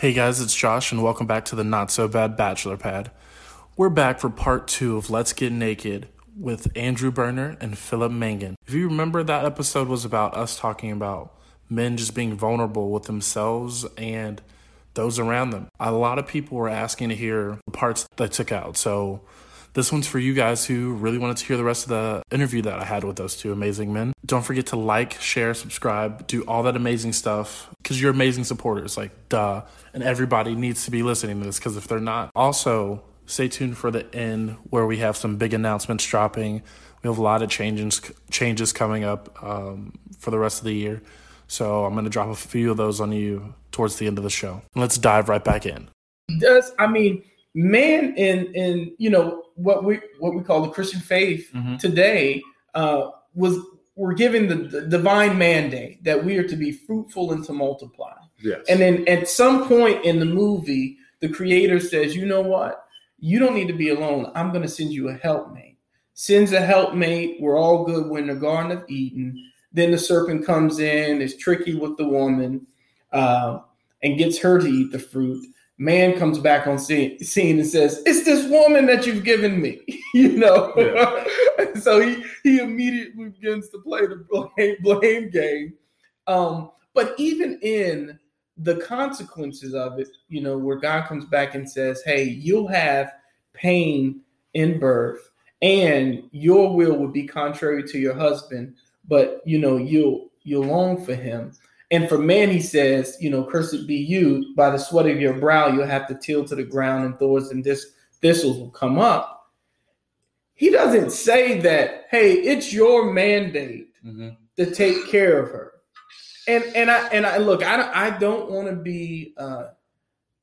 Hey guys, it's Josh, and welcome back to the Not So Bad Bachelor Pad. We're back for part two of Let's Get Naked with Andrew Burner and Philip Mangan. If you remember, that episode was about us talking about men just being vulnerable with themselves and those around them. A lot of people were asking to hear the parts that took out, so this one's for you guys who really wanted to hear the rest of the interview that I had with those two amazing men. Don't forget to like, share, subscribe, do all that amazing stuff because you're amazing supporters. Like, duh. And everybody needs to be listening to this because if they're not, also stay tuned for the end where we have some big announcements dropping. We have a lot of changes changes coming up um, for the rest of the year. So I'm going to drop a few of those on you towards the end of the show. Let's dive right back in. Does I mean man in in you know what we what we call the Christian faith mm-hmm. today uh, was we're given the, the, divine mandate that we are to be fruitful and to multiply. Yes. And then at some point in the movie, the creator says, "You know what? You don't need to be alone. I'm going to send you a helpmate." Sends a helpmate. We're all good. We're in the Garden of Eden. Then the serpent comes in, is tricky with the woman, uh, and gets her to eat the fruit man comes back on scene, scene and says, "It's this woman that you've given me," you know. Yeah. so he he immediately begins to play the blame, blame game. Um, but even in the consequences of it, you know, where God comes back and says, "Hey, you'll have pain in birth, and your will would be contrary to your husband, but you know, you'll you'll long for him." And for man, he says, you know, cursed be you, by the sweat of your brow, you'll have to till to the ground, and thorns and dis- thistles will come up. He doesn't say that, hey, it's your mandate mm-hmm. to take care of her. And and I and I look, I I don't want to be uh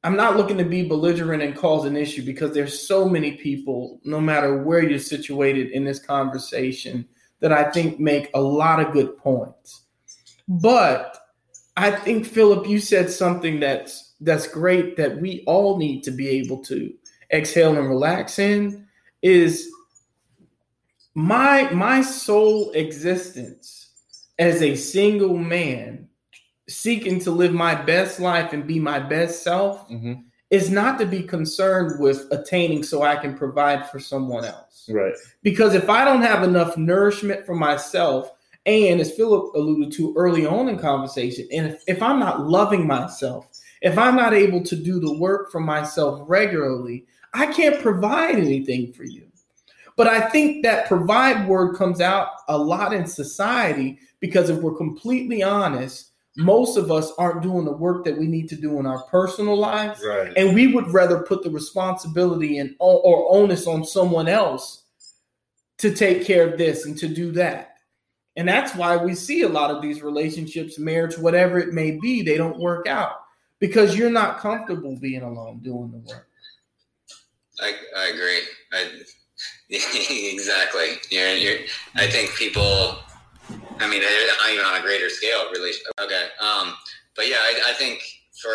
I'm not looking to be belligerent and cause an issue because there's so many people, no matter where you're situated in this conversation, that I think make a lot of good points. But I think Philip, you said something that's that's great that we all need to be able to exhale and relax in is my my sole existence as a single man seeking to live my best life and be my best self mm-hmm. is not to be concerned with attaining so I can provide for someone else. Right. Because if I don't have enough nourishment for myself, and as Philip alluded to early on in conversation, and if, if I'm not loving myself, if I'm not able to do the work for myself regularly, I can't provide anything for you. But I think that provide word comes out a lot in society because if we're completely honest, most of us aren't doing the work that we need to do in our personal lives. Right. And we would rather put the responsibility and or onus on someone else to take care of this and to do that. And that's why we see a lot of these relationships, marriage, whatever it may be, they don't work out because you're not comfortable being alone doing the work. I, I agree. I, exactly. You're, you're, I think people, I mean, even on a greater scale, really. Okay. Um, but yeah, I, I think for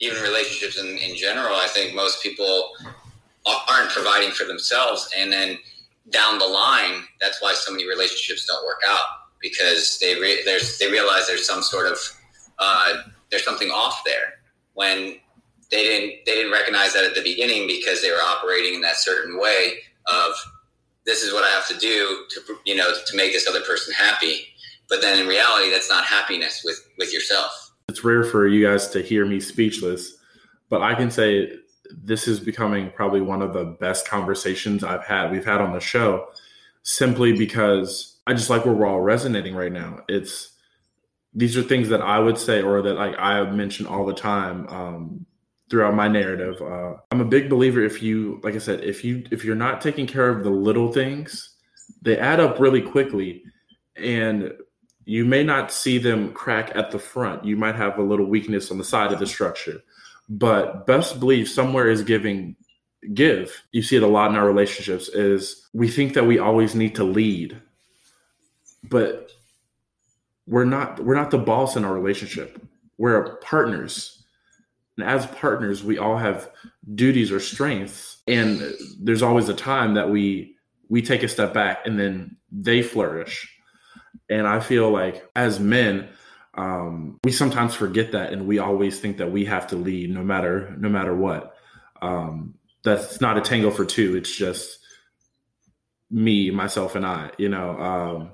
even relationships in, in general, I think most people aren't providing for themselves. And then down the line, that's why so many relationships don't work out because they re- there's they realize there's some sort of uh, there's something off there when they didn't they didn't recognize that at the beginning because they were operating in that certain way of this is what I have to do to you know to make this other person happy. But then in reality, that's not happiness with with yourself. It's rare for you guys to hear me speechless, but I can say this is becoming probably one of the best conversations I've had we've had on the show simply because I just like where we're all resonating right now. It's these are things that I would say or that like I mention all the time um, throughout my narrative. Uh, I'm a big believer if you like I said if you if you're not taking care of the little things, they add up really quickly and you may not see them crack at the front. You might have a little weakness on the side of the structure but best believe somewhere is giving give. You see it a lot in our relationships is we think that we always need to lead. But we're not we're not the boss in our relationship. We're partners. And as partners, we all have duties or strengths and there's always a time that we we take a step back and then they flourish. And I feel like as men, um, we sometimes forget that and we always think that we have to lead no matter no matter what um, that's not a tango for two it's just me myself and i you know um,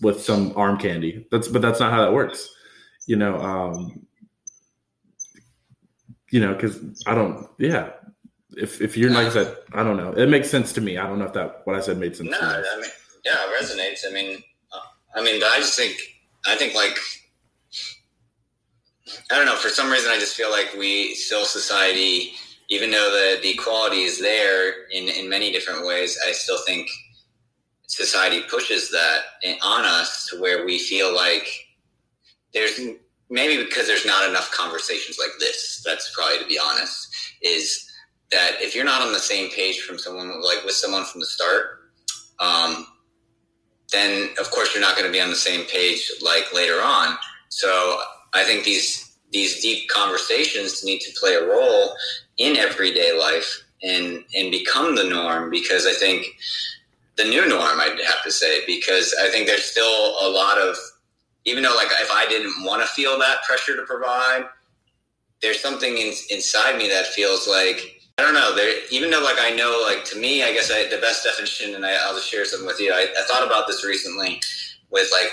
with some arm candy that's but that's not how that works you know um, you know because i don't yeah if if you're like I said, I don't know. It makes sense to me. I don't know if that what I said made sense. No, I mean, yeah, it resonates. I mean, uh, I mean, I just think, I think like I don't know. For some reason, I just feel like we still society, even though the, the equality is there in, in many different ways, I still think society pushes that on us to where we feel like there's maybe because there's not enough conversations like this. That's probably to be honest. Is that if you're not on the same page from someone like with someone from the start, um, then of course you're not going to be on the same page like later on. So I think these these deep conversations need to play a role in everyday life and and become the norm because I think the new norm I'd have to say because I think there's still a lot of even though like if I didn't want to feel that pressure to provide there's something in, inside me that feels like I don't know. There, even though, like, I know, like, to me, I guess I, the best definition, and I, will just share something with you. I, I thought about this recently with like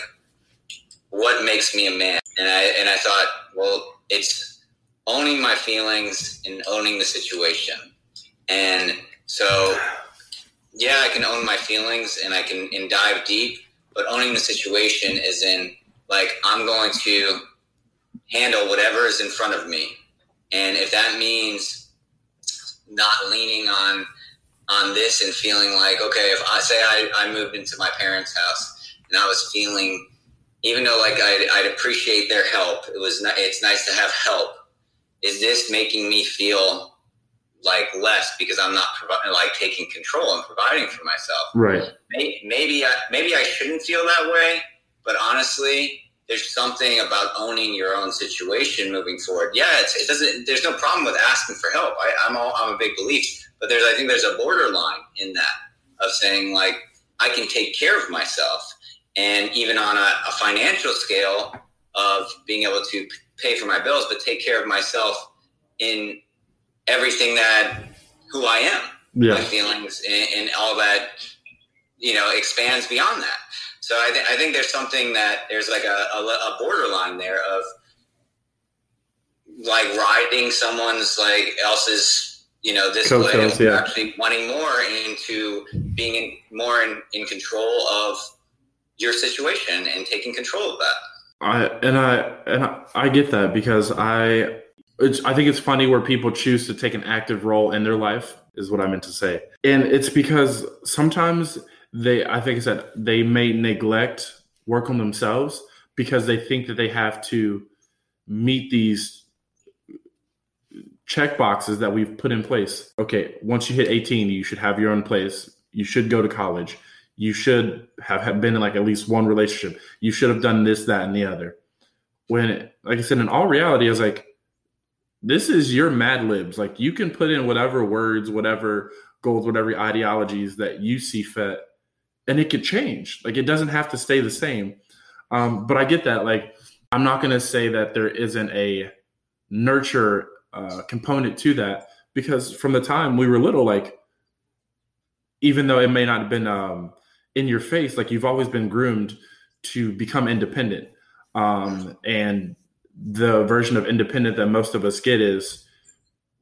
what makes me a man, and I and I thought, well, it's owning my feelings and owning the situation, and so yeah, I can own my feelings and I can and dive deep, but owning the situation is in like I'm going to handle whatever is in front of me, and if that means not leaning on on this and feeling like okay if i say i, I moved into my parents house and i was feeling even though like I'd, I'd appreciate their help it was it's nice to have help is this making me feel like less because i'm not providing like taking control and providing for myself right maybe, maybe i maybe i shouldn't feel that way but honestly there's something about owning your own situation moving forward. Yeah, it doesn't. There's no problem with asking for help. I, am all, I'm a big belief, but there's I think there's a borderline in that of saying like I can take care of myself, and even on a, a financial scale of being able to pay for my bills, but take care of myself in everything that who I am, yeah. my feelings, and, and all that you know expands beyond that. So I, th- I think there's something that there's like a, a, a borderline there of like riding someone's like else's you know this way yeah. actually wanting more into being in, more in, in control of your situation and taking control of that. I and I and I, I get that because I I think it's funny where people choose to take an active role in their life is what I meant to say, and it's because sometimes they I think I said they may neglect work on themselves because they think that they have to meet these check boxes that we've put in place. Okay, once you hit 18, you should have your own place. You should go to college. You should have, have been in like at least one relationship. You should have done this, that, and the other. When, like I said, in all reality, I was like, this is your Mad Libs. Like you can put in whatever words, whatever goals, whatever ideologies that you see fit and it could change. Like it doesn't have to stay the same. Um, but I get that. Like I'm not going to say that there isn't a nurture uh, component to that because from the time we were little, like even though it may not have been um, in your face, like you've always been groomed to become independent. Um, and the version of independent that most of us get is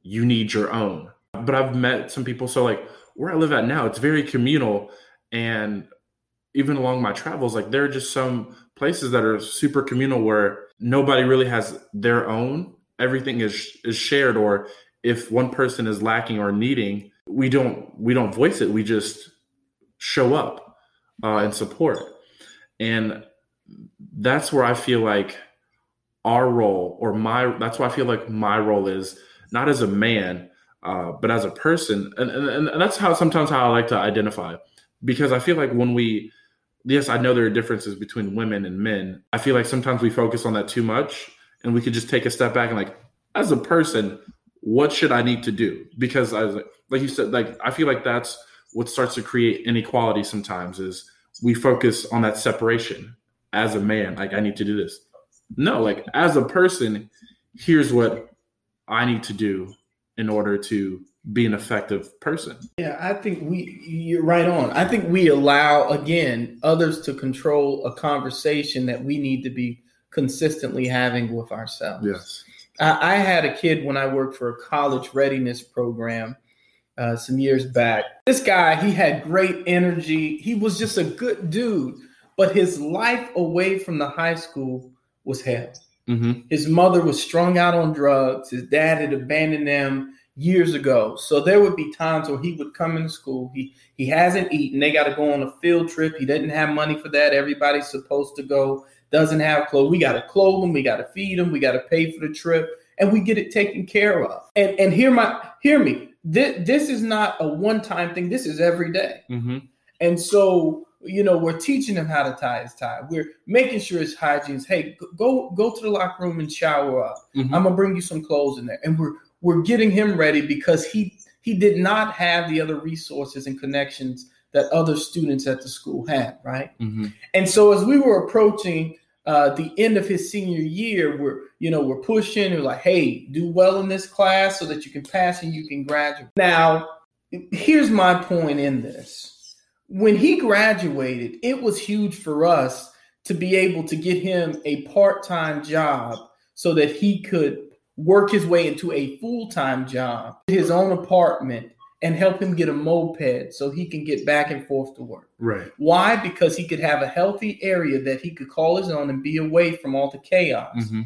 you need your own. But I've met some people, so like where I live at now, it's very communal and even along my travels, like there are just some places that are super communal where nobody really has their own. Everything is is shared, or if one person is lacking or needing, we don't we don't voice it. We just show up uh, and support, and that's where I feel like our role or my that's why I feel like my role is not as a man, uh, but as a person, and, and and that's how sometimes how I like to identify because I feel like when we yes, I know there are differences between women and men. I feel like sometimes we focus on that too much and we could just take a step back and like as a person, what should I need to do? Because I was like, like you said, like I feel like that's what starts to create inequality sometimes is we focus on that separation as a man. Like I need to do this. no, like as a person, here's what I need to do in order to be an effective person. Yeah, I think we you're right on. I think we allow again others to control a conversation that we need to be consistently having with ourselves. Yes. I, I had a kid when I worked for a college readiness program uh, some years back. This guy, he had great energy. He was just a good dude, but his life away from the high school was hell. Mm-hmm. His mother was strung out on drugs. His dad had abandoned them years ago. So there would be times where he would come into school. He he hasn't eaten. They got to go on a field trip. He didn't have money for that. Everybody's supposed to go. Doesn't have clothes. We got to clothe him. We got to feed him. We got to pay for the trip, and we get it taken care of. And and hear my hear me. This this is not a one time thing. This is every day. Mm-hmm. And so you know we're teaching him how to tie his tie. We're making sure his hygiene's. Hey, go go to the locker room and shower up. Mhm. I'm gonna bring you some clothes in there, and we're we're getting him ready because he he did not have the other resources and connections that other students at the school had, right? Mm-hmm. And so as we were approaching uh, the end of his senior year, we're you know we're pushing. We're like, hey, do well in this class so that you can pass and you can graduate. Now, here's my point in this: when he graduated, it was huge for us to be able to get him a part-time job so that he could work his way into a full-time job, his own apartment, and help him get a moped so he can get back and forth to work. Right. Why? Because he could have a healthy area that he could call his own and be away from all the chaos. Mm-hmm.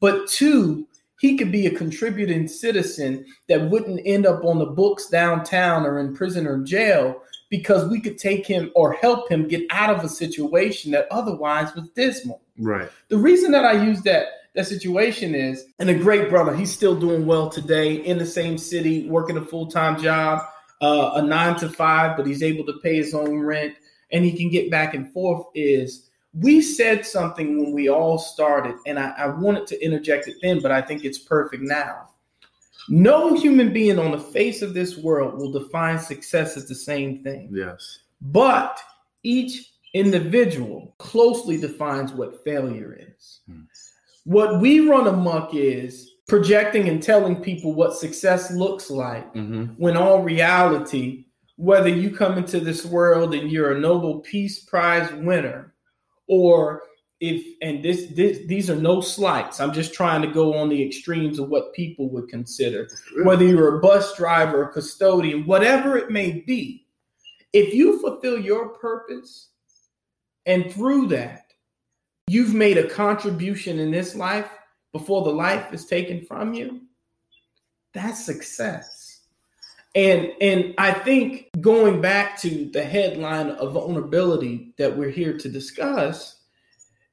But two, he could be a contributing citizen that wouldn't end up on the books downtown or in prison or jail because we could take him or help him get out of a situation that otherwise was dismal. Right. The reason that I use that that situation is, and a great brother, he's still doing well today in the same city, working a full time job, uh, a nine to five, but he's able to pay his own rent and he can get back and forth. Is we said something when we all started, and I, I wanted to interject it then, but I think it's perfect now. No human being on the face of this world will define success as the same thing. Yes. But each individual closely defines what failure is. Hmm. What we run amok is projecting and telling people what success looks like Mm-hmm. when all reality, whether you come into this world and you're a Nobel Peace Prize winner, or if and this, this these are no slights. I'm just trying to go on the extremes of what people would consider whether you're a bus driver, a custodian, whatever it may be, if you fulfill your purpose and through that, you've made a contribution in this life before the life is taken from you, that's success. And and I think going back to the headline of vulnerability that we're here to discuss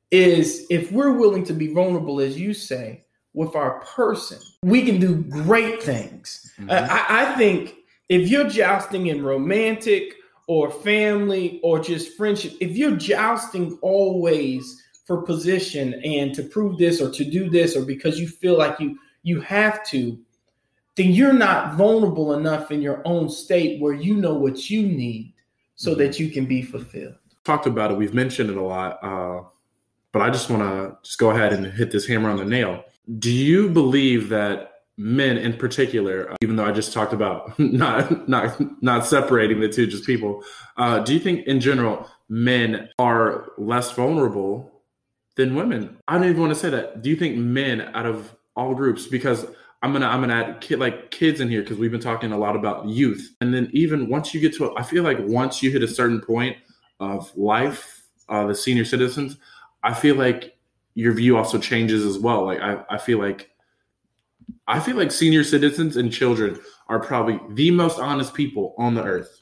is if we're willing to be vulnerable, as you say, with our person, we can do great things. Mhm. I, I think if you're jousting in romantic or family or just friendship, if you're jousting always for position and to prove this or to do this or because you feel like you you have to, then you're not vulnerable enough in your own state where you know what you need so Mhm. that you can be fulfilled. talked about it. We've mentioned it a lot, uh, but I just want to just go ahead and hit this hammer on the nail. Do you believe that men, in particular, uh, even though I just talked about not not not separating the two, just people, uh, do you think in general men are less vulnerable than women? I don't even want to say that. Do you think men out of all groups, because I'm gonna I'm gonna add kid like kids in here because we've been talking a lot about youth, and then even once you get to, a, I feel like once you hit a certain point of life, uh, the senior citizens, I feel like your view also changes as well. Like I, I feel like I feel like senior citizens and children are probably the most honest people on the earth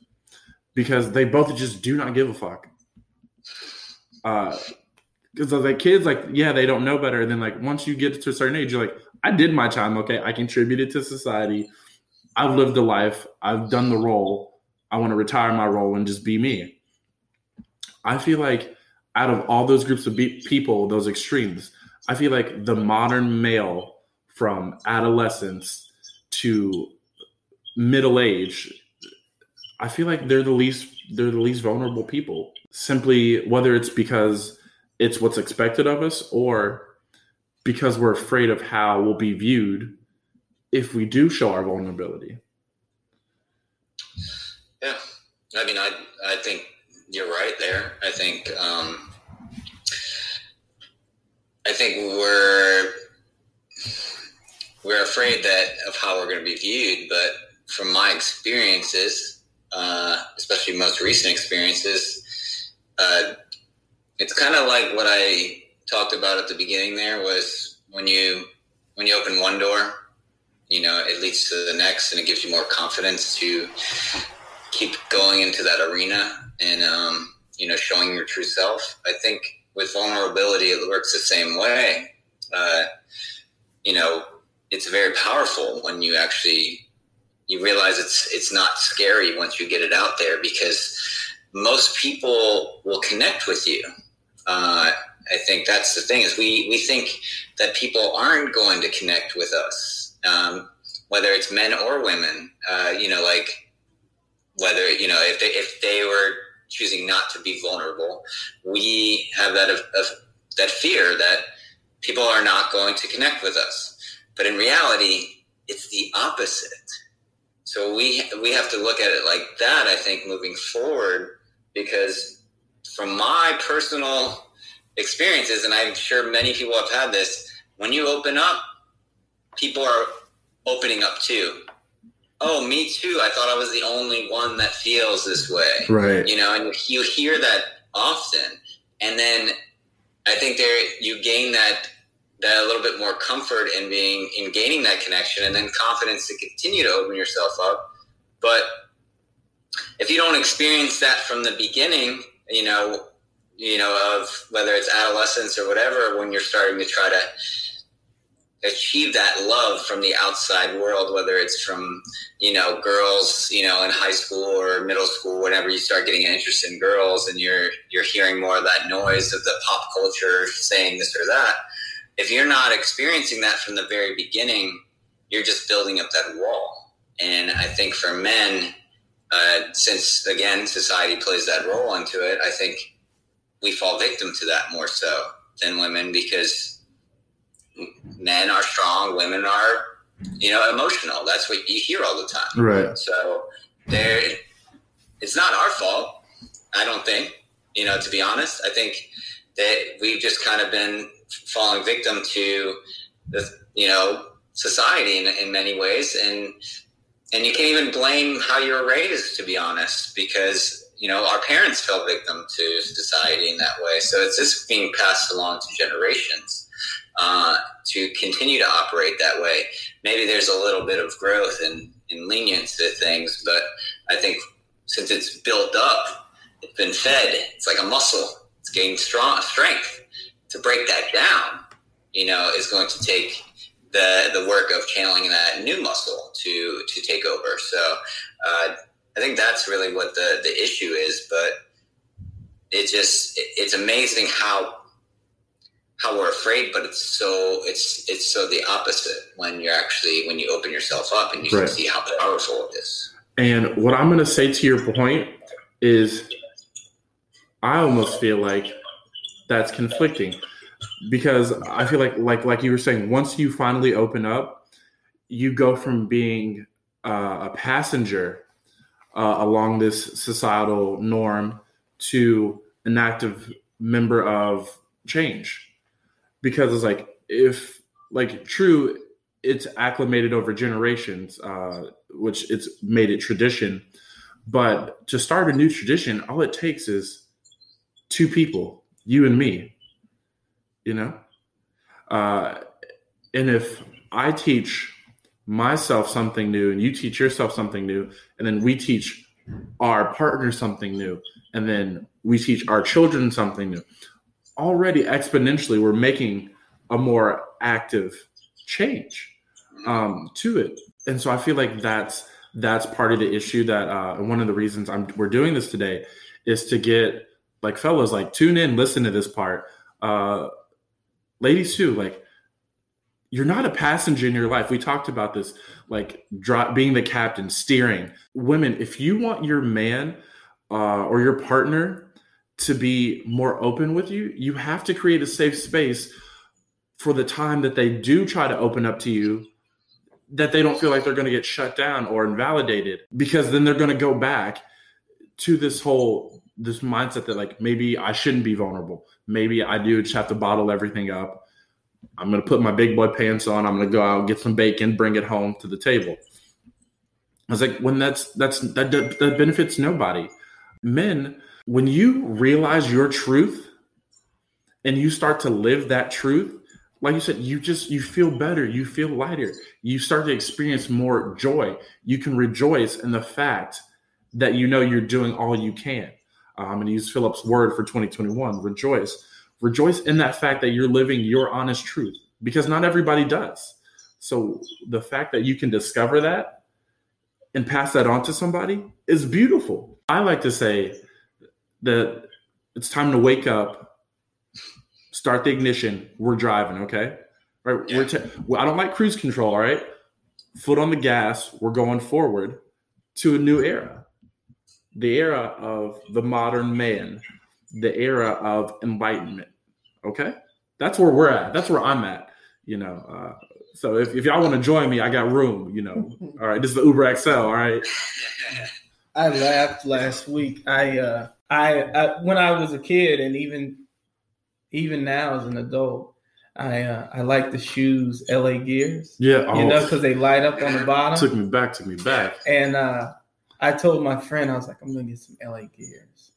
because they both just do not give a fuck. Uh because like kids, like, yeah, they don't know better. And then like once you get to a certain age, you're like, I did my time, okay. I contributed to society. I've lived a life. I've done the role. I want to retire my role and just be me. I feel like out of all those groups of be- people, those extremes, I feel like the modern male from adolescence to middle age, I feel like they're the least they're the least vulnerable people. Simply whether it's because it's what's expected of us or because we're afraid of how we'll be viewed if we do show our vulnerability. Yeah, I mean, I I think you're right there. I think um, I think we're we're afraid that of how we're going to be viewed. But from my experiences, uh, especially most recent experiences, uh, it's kind of like what I talked about at the beginning. There was when you when you open one door, you know, it leads to the next, and it gives you more confidence to keep going into that arena and um, you know showing your true self. I think with vulnerability, it works the same way. Uh, you know, it's very powerful when you actually you realize it's it's not scary once you get it out there because most people will connect with you. Uh, I think that's the thing is we we think that people aren't going to connect with us, um, whether it's men or women. Uh, you know, like whether you know if they if they were choosing not to be vulnerable, we have that of, of that fear that people are not going to connect with us. But in reality, it's the opposite. So we we have to look at it like that. I think moving forward, because from my personal experiences, and I'm sure many people have had this, when you open up, people are opening up too oh, me too. I thought I was the only one that feels this way. Right. You know, and you hear that often. And then I think there you gain that that a little bit more comfort in being in gaining that connection and then confidence to continue to open yourself up. But if you don't experience that from the beginning, you know, you know, of whether it's adolescence or whatever, when you're starting to try to achieve that love from the outside world, whether it's from, you know, girls, you know, in high school or middle school, whenever you start getting an interest in girls and you're you're hearing more of that noise of the pop culture saying this or that. If you're not experiencing that from the very beginning, you're just building up that wall. And I think for men, uh, since again society plays that role into it, I think we fall victim to that more so than women because men are strong, women are, you know, emotional. That's what you hear all the time. Right. So there, it's not our fault. I don't think. You know, to be honest, I think that we've just kind of been falling victim to the, you know, society in, in many ways, and and you can't even blame how you were raised, to be honest, because you know our parents fell victim to society in that way. So it's just being passed along to generations. Uh, to continue to operate that way. Maybe there's a little bit of growth and, and lenience to things, but I think since it's built up, it's been fed. It's like a muscle. It's gaining strong strength. To break that down, you know, is going to take the the work of channeling that new muscle to to take over. So uh, I think that's really what the the issue is. But it just it's amazing how how we're afraid, but it's so it's it's so the opposite when you're actually when you open yourself up and you right. can see how powerful it is. And what I'm going to say to your point is, I almost feel like that's conflicting because I feel like like like you were saying, once you finally open up, you go from being uh, a passenger uh, along this societal norm to an active member of change. Because it's like if like true it's acclimated over generations uh, which it's made it tradition. But to start a new tradition all it takes is two people you and me you know uh, and if i teach myself something new and you teach yourself something new and then we teach our partner something new and then we teach our children something new already exponentially we're making a more active change um, to it. And so I feel like that's that's part of the issue that uh, one of the reasons I'm we're doing this today is to get like fellows like tune in, listen to this part. Uh, ladies too, like you're not a passenger in your life. We talked about this, like drop, being the captain, steering. Women, if you want your man uh, or your partner to be more open with you, you have to create a safe space for the time that they do try to open up to you that they don't feel like they're going to get shut down or invalidated because then they're going to go back to this whole this mindset that like maybe I shouldn't be vulnerable. Maybe I do just have to bottle everything up. I'm to put my big boy pants on. I'm to go out get some bacon, bring it home to the table. I was like, when that's that's that that benefits nobody. Men, when you realize your truth and you start to live that truth, like you said, you just you feel better, you feel lighter, you start to experience more joy. You can rejoice in the fact that you know you're doing all you can. Um, I'm going to use Philip's word for 2021. Rejoice, rejoice in that fact that you're living your honest truth, because not everybody does. So the fact that you can discover that and pass that on to somebody is beautiful. I like to say that it's time to wake up start the ignition. We're driving, okay? Right? Yeah. We're t- I don't like cruise control, all right? Foot on the gas. We're going forward to a new era. The era of the modern man, the era of enlightenment. Okay? That's where we're at. That's where I'm at, you know. Uh, so if, if y'all want to join me, I got room, you know. all right, this is the Uber XL, all right? I laughed last week. I uh I, I when I was a kid and even even now as an adult, I uh, I like the shoes LA Gears. Yeah, oh. you know, because they light up on the bottom. Took me back, took me back. And uh, I told my friend, I was like, I'm gonna get some LA Gears,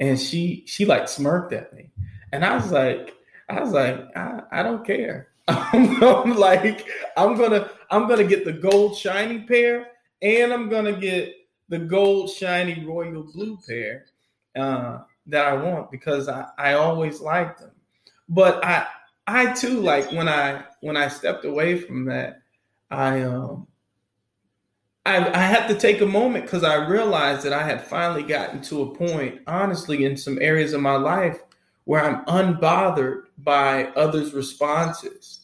and she she like smirked at me, and I was like, I was like, I, I don't care. I'm, like, I'm gonna I'm gonna get the gold shiny pair, and I'm gonna get the gold shiny royal blue pair. Uh, that I want because I, I always liked them. But I I too like when I when I stepped away from that, I um I, I had to take a moment because I realized that I had finally gotten to a point, honestly, in some areas of my life where I'm unbothered by others' responses.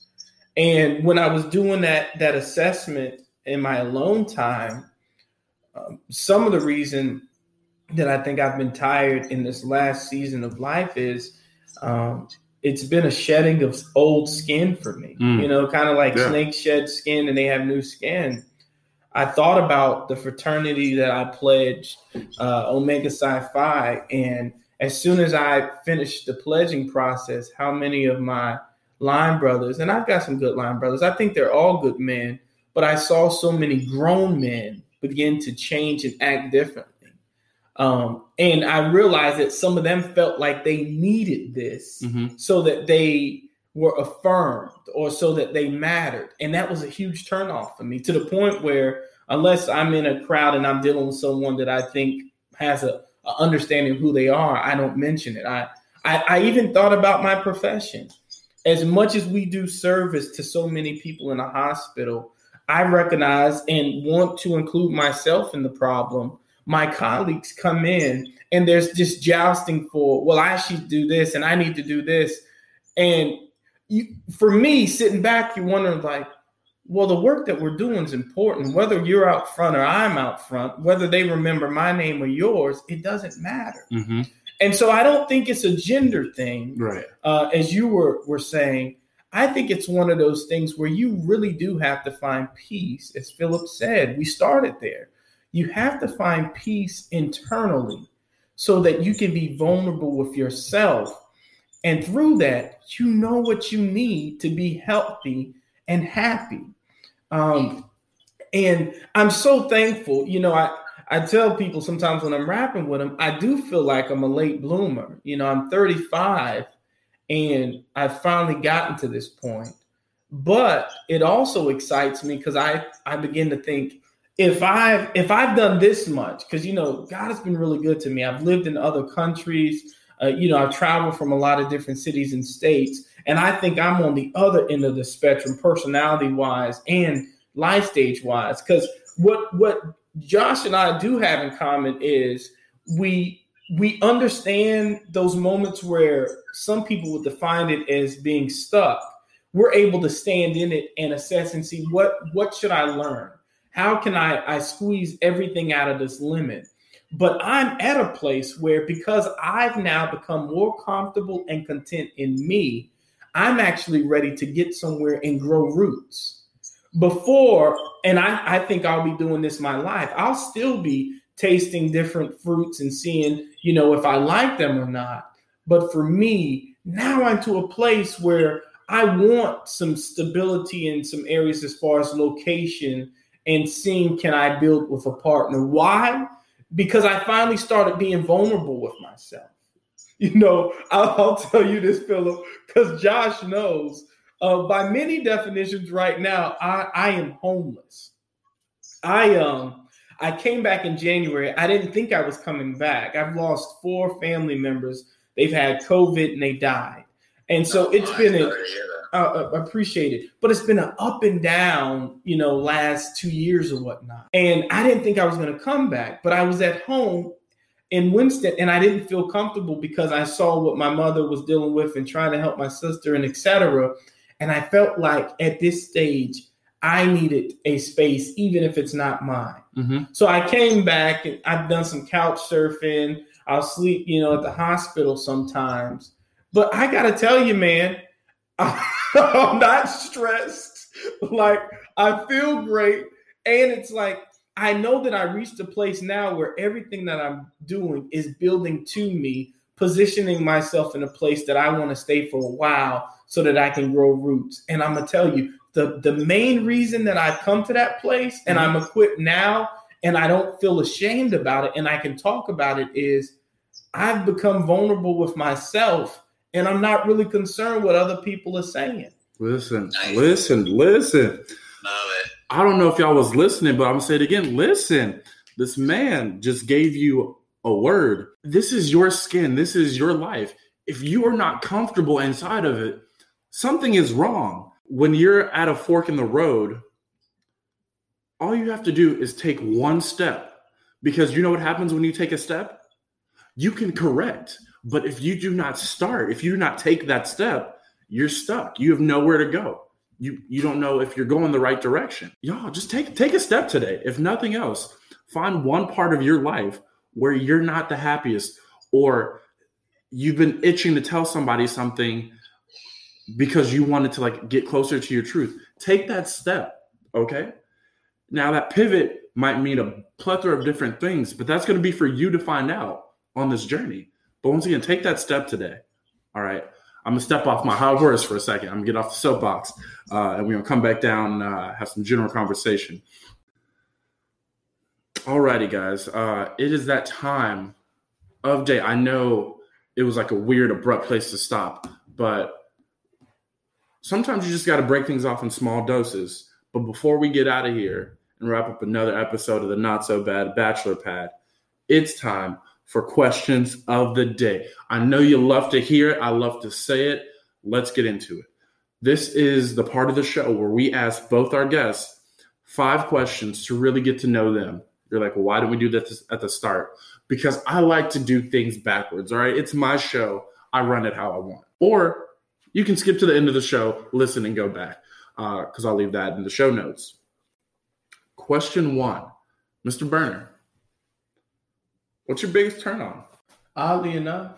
And when I was doing that that assessment in my alone time, um, some of the reason that I think I've been tired in this last season of life is um, it's been a shedding of old skin for me. Mm. You know, kind of like yeah. snakes shed skin and they have new skin. I thought about the fraternity that I pledged, uh, Omega Psi Phi, and as soon as I finished the pledging process, how many of my line brothers, and I've got some good line brothers, I think they're all good men, but I saw so many grown men begin to change and act differently. um, and I realized that some of them felt like they needed this mm-hmm. so that they were affirmed or so that they mattered. And that was a huge turnoff for me to the point where, unless I'm in a crowd and I'm dealing with someone that I think has a, a understanding of who they are, I don't mention it. I, I, I even thought about my profession. As much as we do service to so many people in a hospital, I recognize and want to include myself in the problem my colleagues come in and there's just jousting for, well, I should do this and I need to do this. And you, for me, sitting back, you're wondering, like, well, the work that we're doing is important. Whether you're out front or I'm out front, whether they remember my name or yours, it doesn't matter. Mm-hmm. And so I don't think it's a gender thing, right? Uh, as you were were saying, I think it's one of those things where you really do have to find peace. As Philip said, we started there you have to find peace internally so that you can be vulnerable with yourself. And through that, you know what you need to be healthy and happy. Um, and I'm so thankful. You know, I, I tell people sometimes when I'm rapping with them, I do feel like I'm a late bloomer. You know, I'm 35 and I've finally gotten to this point. But it also excites me because I, I begin to think, if I've if I've done this much, because you know God has been really good to me. I've lived in other countries. Uh, you know, I've traveled from a lot of different cities and states, and I think I'm on the other end of the spectrum, personality wise and life stage wise. Because what what Josh and I do have in common is we we understand those moments where some people would define it as being stuck. We're able to stand in it and assess and see what what should I learn how can I, I squeeze everything out of this limit? But I'm at a place where because I've now become more comfortable and content in me, I'm actually ready to get somewhere and grow roots. Before, and I, I think I'll be doing this my life, I'll still be tasting different fruits and seeing, you know, if I like them or not. But for me, now I'm to a place where I want some stability in some areas as far as location and seeing can I build with a partner. Why? Because I finally started being vulnerable with myself. You know, I'll, I'll tell you this, Philip, because Josh knows. Uh, by many definitions, right now, I, I am homeless. I um I came back in January. I didn't think I was coming back. I've lost four family members. They've had COVID and they died. And so it's been a, uh, appreciate it, but it's been an up and down, you know, last two years or whatnot. And I didn't think I was going to come back, but I was at home in Winston and I didn't feel comfortable because I saw what my mother was dealing with and trying to help my sister and etc. And I felt like at this stage, I needed a space, even if it's not mine. Mm-hmm. So I came back and I've done some couch surfing. I'll sleep, you know, at the hospital sometimes. But I got to tell you, man, I'm not stressed. Like I feel great. And it's like I know that I reached a place now where everything that I'm doing is building to me, positioning myself in a place that I want to stay for a while so that I can grow roots. And I'm gonna tell you, the the main reason that I've come to that place and mm-hmm. I'm equipped now and I don't feel ashamed about it and I can talk about it is I've become vulnerable with myself and I'm not really concerned what other people are saying. Listen, nice. listen, listen. Love it. I don't know if y'all was listening, but I'm gonna say it again. Listen, this man just gave you a word. This is your skin. This is your life. If you are not comfortable inside of it, something is wrong. When you're at a fork in the road, all you have to do is take one step because you know what happens when you take a step? You can correct. But if you do not start, if you do not take that step, you're stuck. You have nowhere to go. You you don't know if you're going the right direction. Y'all just take take a step today. If nothing else, find one part of your life where you're not the happiest or you've been itching to tell somebody something because you wanted to like get closer to your truth. Take that step, okay? Now that pivot might mean a plethora of different things, but that's going to be for you to find out on this journey. But once again, take that step today. All right. I'm gonna step off my high horse for a second. I'm gonna get off the soapbox, uh, and we're gonna come back down, and, uh, have some general conversation. Alrighty, guys. Uh, it is that time of day. I know it was like a weird, abrupt place to stop, but sometimes you just got to break things off in small doses. But before we get out of here and wrap up another episode of the Not So Bad Bachelor Pad, it's time for questions of the day. I know you love to hear it. I love to say it. Let's get into it. This is the part of the show where we ask both our guests five questions to really get to know them. You're like, well, why don't we do this at the start? Because I like to do things backwards. All right. It's my show. I run it how I want. Or you can skip to the end of the show, listen, and go back because uh, I'll leave that in the show notes. Question one Mr. Burner, What's your biggest turn on? Oddly enough,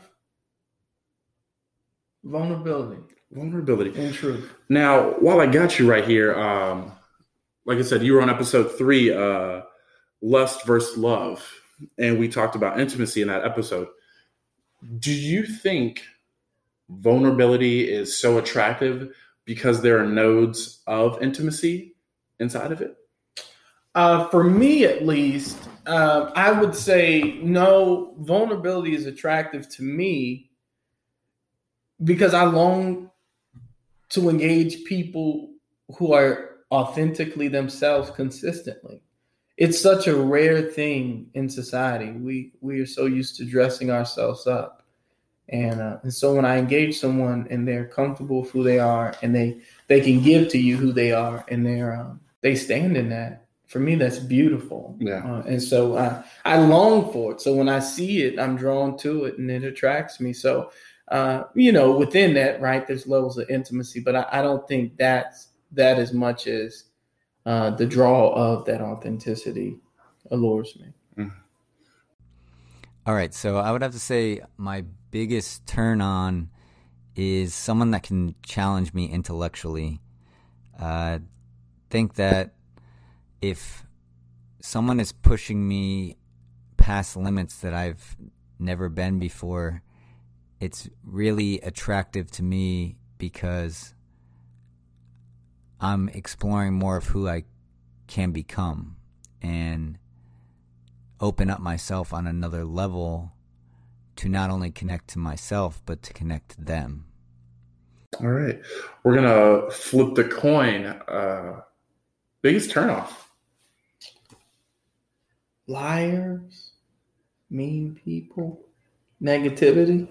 vulnerability. Vulnerability. In truth. Now, while I got you right here, um, like I said, you were on episode three, uh, Lust versus Love, and we talked about intimacy in that episode. Do you think vulnerability is so attractive because there are nodes of intimacy inside of it? Uh, for me, at least, uh, I would say no. Vulnerability is attractive to me because I long to engage people who are authentically themselves consistently. It's such a rare thing in society. We we are so used to dressing ourselves up, and uh, and so when I engage someone and they're comfortable with who they are and they they can give to you who they are and they're um, they stand in that for me that's beautiful. Yeah. Uh, and so I, I long for it. So when i see it i'm drawn to it and it attracts me. So uh, you know within that right there's levels of intimacy but i, I don't think that's that as much as uh, the draw of that authenticity allures me. Mm-hmm. All right. So i would have to say my biggest turn on is someone that can challenge me intellectually. Uh, think that if someone is pushing me past limits that I've never been before, it's really attractive to me because I'm exploring more of who I can become and open up myself on another level to not only connect to myself but to connect to them. All right. We're going to flip the coin. Uh, biggest turnoff? Liars, mean people, negativity.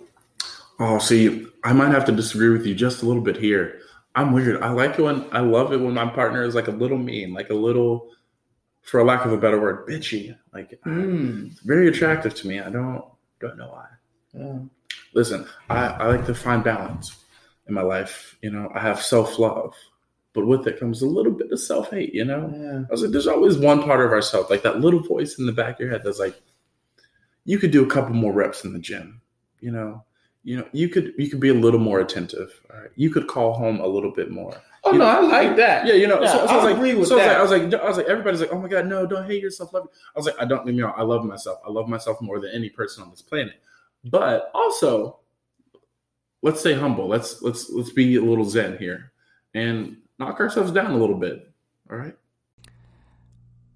Oh, see, I might have to disagree with you just a little bit here. I'm weird. I like it when I love it when my partner is like a little mean, like a little, for a lack of a better word, bitchy. Like mm. very attractive to me. I don't don't know why. Yeah. Listen, I, I like to find balance in my life. You know, I have self love, but with it comes a little bit of self hate. You know, yeah. I was like, there's always one part of ourselves, like that little voice in the back of your head that's like, you could do a couple more reps in the gym. You know, you know, you could you could be a little more attentive. You could call home a little bit more. Oh you no, know, I like that. Yeah, you know, yeah, so, so I, I like, agree with so that. I was like, I was like, I was like, everybody's like, oh my god, no, don't hate yourself. Love. I was like, I don't me wrong, I love myself. I love myself more than any person on this planet. But also, let's stay humble. Let's let's let's be a little zen here and knock ourselves down a little bit. All right.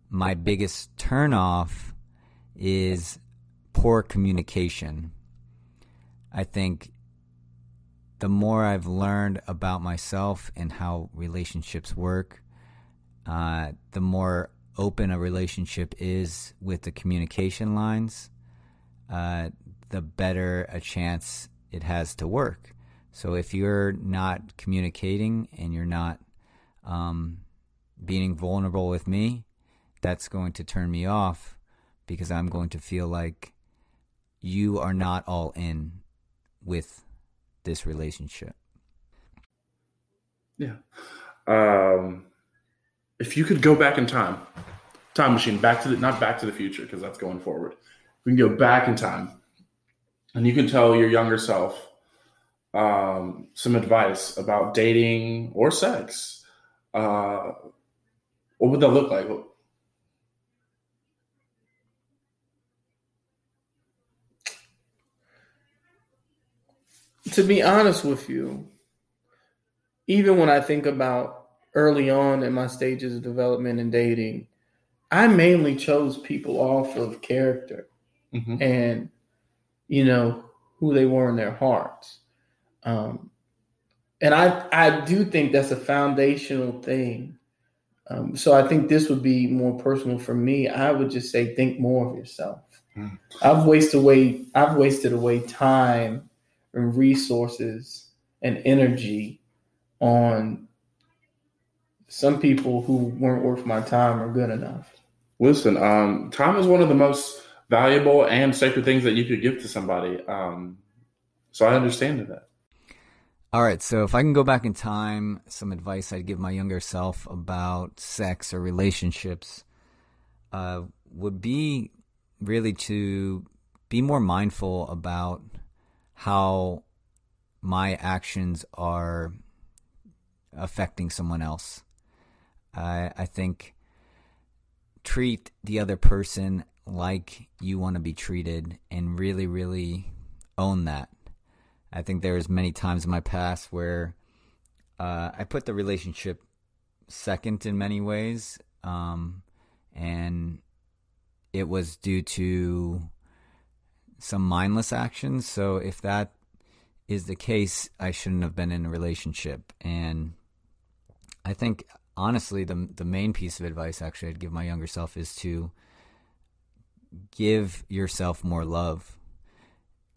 My biggest turnoff is poor communication. I think the more I've learned about myself and how relationships work, uh, the more open a relationship is with the communication lines, uh, the better a chance it has to work. So if you're not communicating and you're not um, being vulnerable with me, that's going to turn me off because I'm going to feel like you are not all in with this relationship? Yeah. Um, if you could go back in time, time machine, back to the not back to the future because that's going forward. We can go back in time, and you can tell your younger self um, some advice about dating or sex. Uh, what would that look like? to be honest with you, even when I think about early on in my stages of development and dating, I mainly chose people off of character mm-hmm. and, you know, who they were in their hearts. Um, and I, I do think that's a foundational thing. Um, so I think this would be more personal for me. I would just say, think more of yourself. Mm. I've wasted away, I've wasted away time and resources and energy on some people who weren't worth my time or good enough. Listen, um, time is one of the most valuable and sacred things that you could give to somebody. Um, so I understand that. All right, so if I can go back in time, some advice I'd give my younger self about sex or relationships uh, would be really to be more mindful about how my actions are affecting someone else. I I think treat the other person like you want to be treated and really really own that. I think there's many times in my past where uh, I put the relationship second in many ways, um, and it was due to some mindless actions. So if that is the case, I shouldn't have been in a relationship. And I think honestly, the the main piece of advice actually I'd give my younger self is to give yourself more love.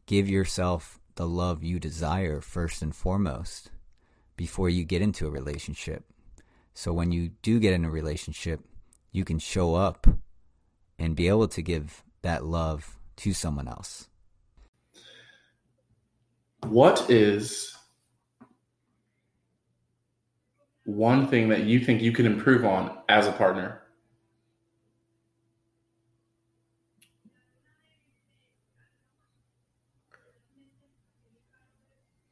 Give yourself the love you desire first and foremost before you get into a relationship. So when you do get in a relationship, you can show up and be able to give that love to someone else. What is one thing that you think you can improve on as a partner?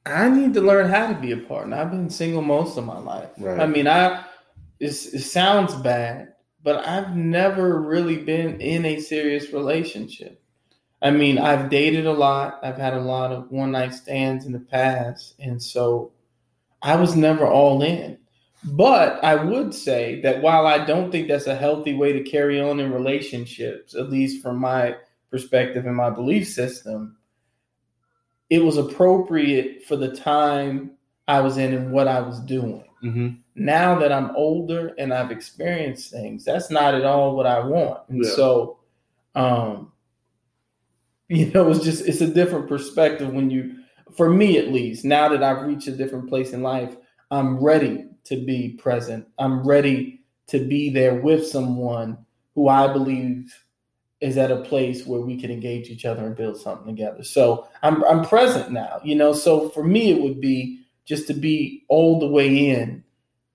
I need to learn how to be a partner. I've been single most of my life. Right. I mean, I it sounds bad, but I've never really been in a serious relationship. I mean, I've dated a lot. I've had a lot of one night stands in the past, and so I was never all in. But I would say that while I don't think that's a healthy way to carry on in relationships, at least from my perspective and my belief system, it was appropriate for the time I was in and what I was doing. Mm-hmm. Now that I'm older and I've experienced things, that's not at all what I want. And yeah. so, um, you know, it's just it's a different perspective when you, for me at least, now that I've reached a different place in life, I'm ready to be present. I'm ready to be there with someone who I believe is at a place where we can engage each other and build something together. So I'm I'm present now, you know. So for me, it would be just to be all the way in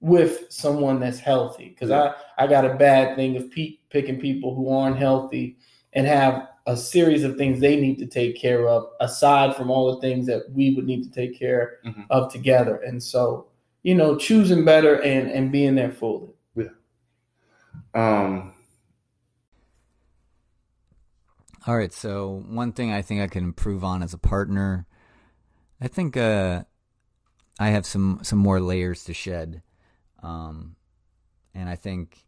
with someone that's healthy because I I got a bad thing of pe- picking people who aren't healthy and have a series of things they need to take care of aside from all the things that we would need to take care mm-hmm. of together. And so you know, choosing better and and being there fully. Yeah. Um. All right. So one thing I think I can improve on as a partner, I think uh, I have some some more layers to shed, um, and I think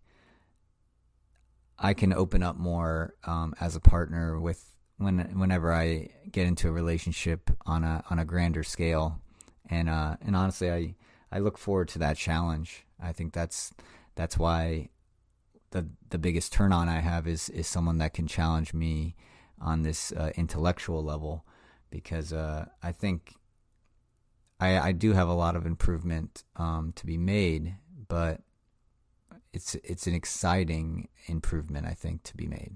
I can open up more um, as a partner with when whenever I get into a relationship on a on a grander scale, and uh, and honestly, I I look forward to that challenge. I think that's that's why the the biggest turn on I have is is someone that can challenge me on this uh, intellectual level because uh, I think I I do have a lot of improvement um, to be made, but it's it's an exciting improvement I think to be made.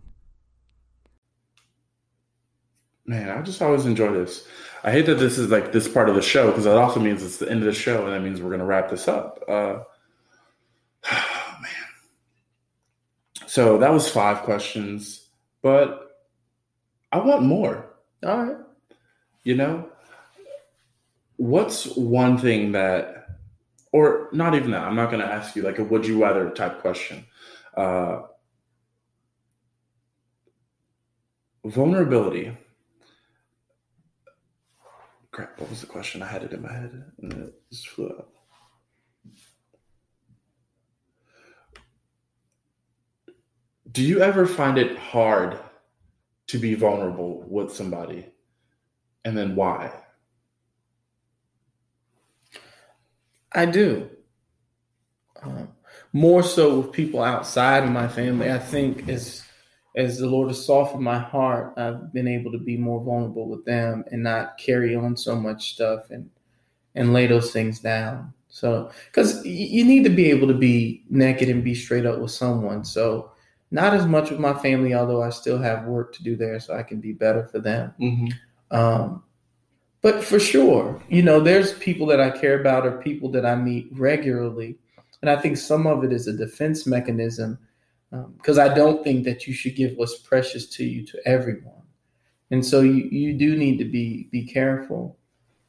Man, I just always enjoy this. I hate that this is like this part of the show because that also means it's the end of the show, and that means we're going to wrap this up. Uh, oh, man. So that was five questions, but I want more. All right. You know, what's one thing that, or not even that, I'm not going to ask you like a would you rather type question. Uh, vulnerability crap, what was the question? I had it in my head and it just flew out. Do you ever find it hard to be vulnerable with somebody? And then why? I do. Uh, more so with people outside of my family. I think as as the Lord has softened my heart, I've been able to be more vulnerable with them and not carry on so much stuff and and lay those things down. So, because you need to be able to be naked and be straight up with someone. So, not as much with my family, although I still have work to do there, so I can be better for them. Mm-hmm. Um, but for sure, you know, there's people that I care about or people that I meet regularly, and I think some of it is a defense mechanism because um, I don't think that you should give what's precious to you to everyone. And so you, you do need to be be careful.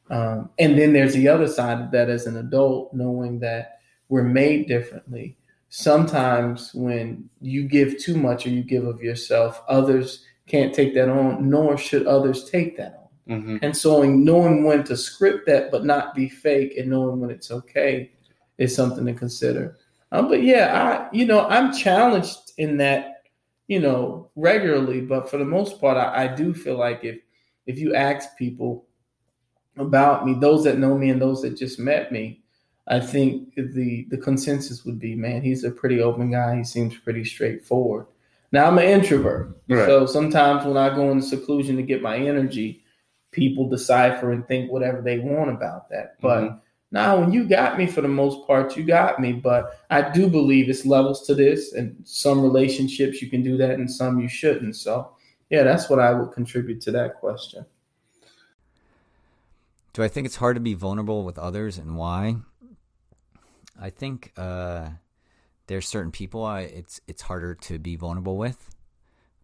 Um, and then there's the other side of that as an adult, knowing that we're made differently. Sometimes when you give too much or you give of yourself, others can't take that on, nor should others take that on. Mm-hmm. And so knowing when to script that but not be fake and knowing when it's okay is something to consider. Um, but yeah, I you know I'm challenged in that you know regularly, but for the most part, I, I do feel like if if you ask people about me, those that know me and those that just met me, I think the the consensus would be, man, he's a pretty open guy. He seems pretty straightforward. Now I'm an introvert, right. so sometimes when I go into seclusion to get my energy, people decipher and think whatever they want about that. But mm-hmm. Now, when you got me for the most part, you got me, but I do believe it's levels to this, and some relationships you can do that, and some you shouldn't. So, yeah, that's what I would contribute to that question. Do I think it's hard to be vulnerable with others, and why? I think uh, there's certain people I, it's it's harder to be vulnerable with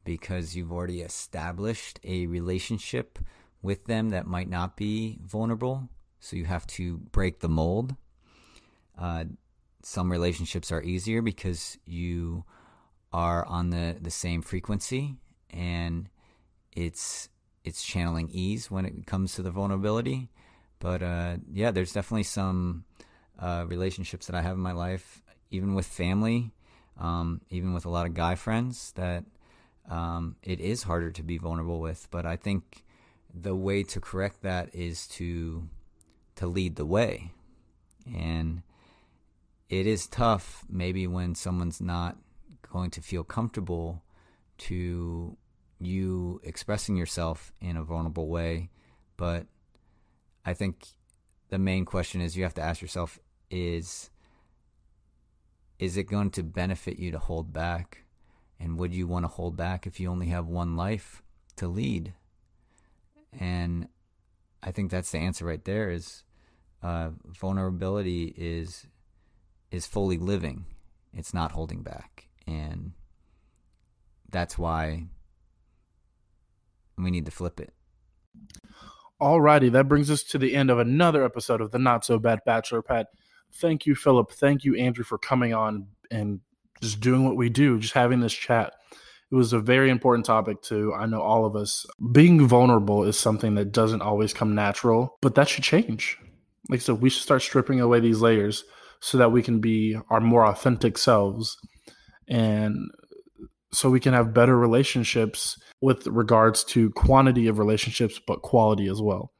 because you've already established a relationship with them that might not be vulnerable So you have to break the mold. Uh, some relationships are easier because you are on the, the same frequency and it's it's channeling ease when it comes to the vulnerability. But uh, yeah, there's definitely some uh, relationships that I have in my life, even with family, um, even with a lot of guy friends, that um, it is harder to be vulnerable with. But I think the way to correct that is to to lead the way, and it is tough maybe when someone's not going to feel comfortable to you expressing yourself in a vulnerable way. But I think the main question is you have to ask yourself is is it going to benefit you to hold back? And would you want to hold back if you only have one life to lead? And I think that's the answer right there is uh, vulnerability is is fully living. It's not holding back. And that's why we need to flip it. Alrighty, that brings us to the end of another episode of the Not So Bad Bachelor Pad. Thank you, Philip. Thank you, Andrew, for coming on and just doing what we do, just having this chat. It was a very important topic to I know all of us. Being vulnerable is something that doesn't always come natural, but that should change. Like I said, we should start stripping away these layers so that we can be our more authentic selves and so we can have better relationships with regards to quantity of relationships, but quality as well.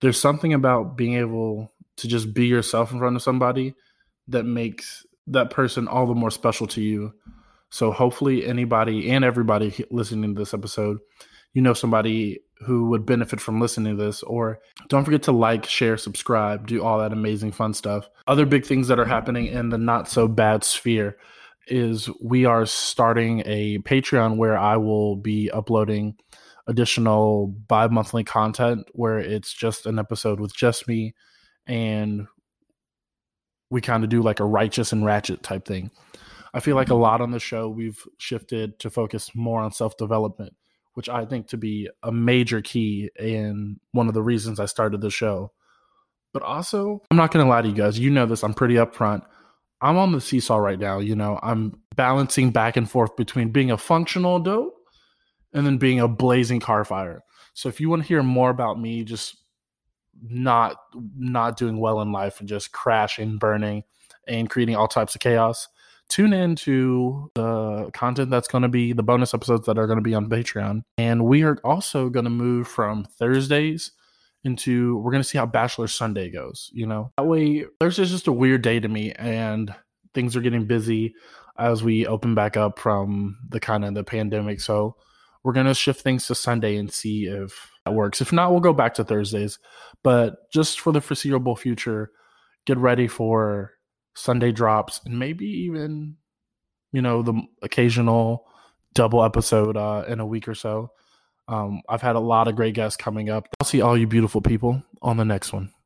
There's something about being able to just be yourself in front of somebody that makes that person all the more special to you. So hopefully, anybody and everybody listening to this episode, you know somebody who would benefit from listening to this. Or don't forget to like, share, subscribe, do all that amazing fun stuff. Other big things that are happening in the not so bad sphere is we are starting a Patreon where I will be uploading additional bi monthly content where it's just an episode with just me and we kind of do like a righteous and ratchet type thing. I feel like a mm-hmm. lot on the show we've shifted to focus more on self development, which I think to be a major key and one of the reasons I started the show. But also, I'm not going to lie to you guys. You know this. I'm pretty upfront. I'm on the seesaw right now. You know, I'm balancing back and forth between being a functional adult and then being a blazing car fire. So if you want to hear more about me just not not doing well in life and just crashing, burning, and creating all types of chaos, tune in to the content that's going to be the bonus episodes that are going to be on Patreon. And we are also going to move from Thursdays into we're going to see how Bachelor Sunday goes. You know, that way Thursday's just a weird day to me, and things are getting busy as we open back up from the kind of the pandemic. So we're going to shift things to Sunday and see if that works. If not, we'll go back to Thursdays. But just for the foreseeable future, get ready for Sunday drops and maybe even, you know, the occasional double episode uh, in a week or so. Um, I've had a lot of great guests coming up. I'll see all you beautiful people on the next one.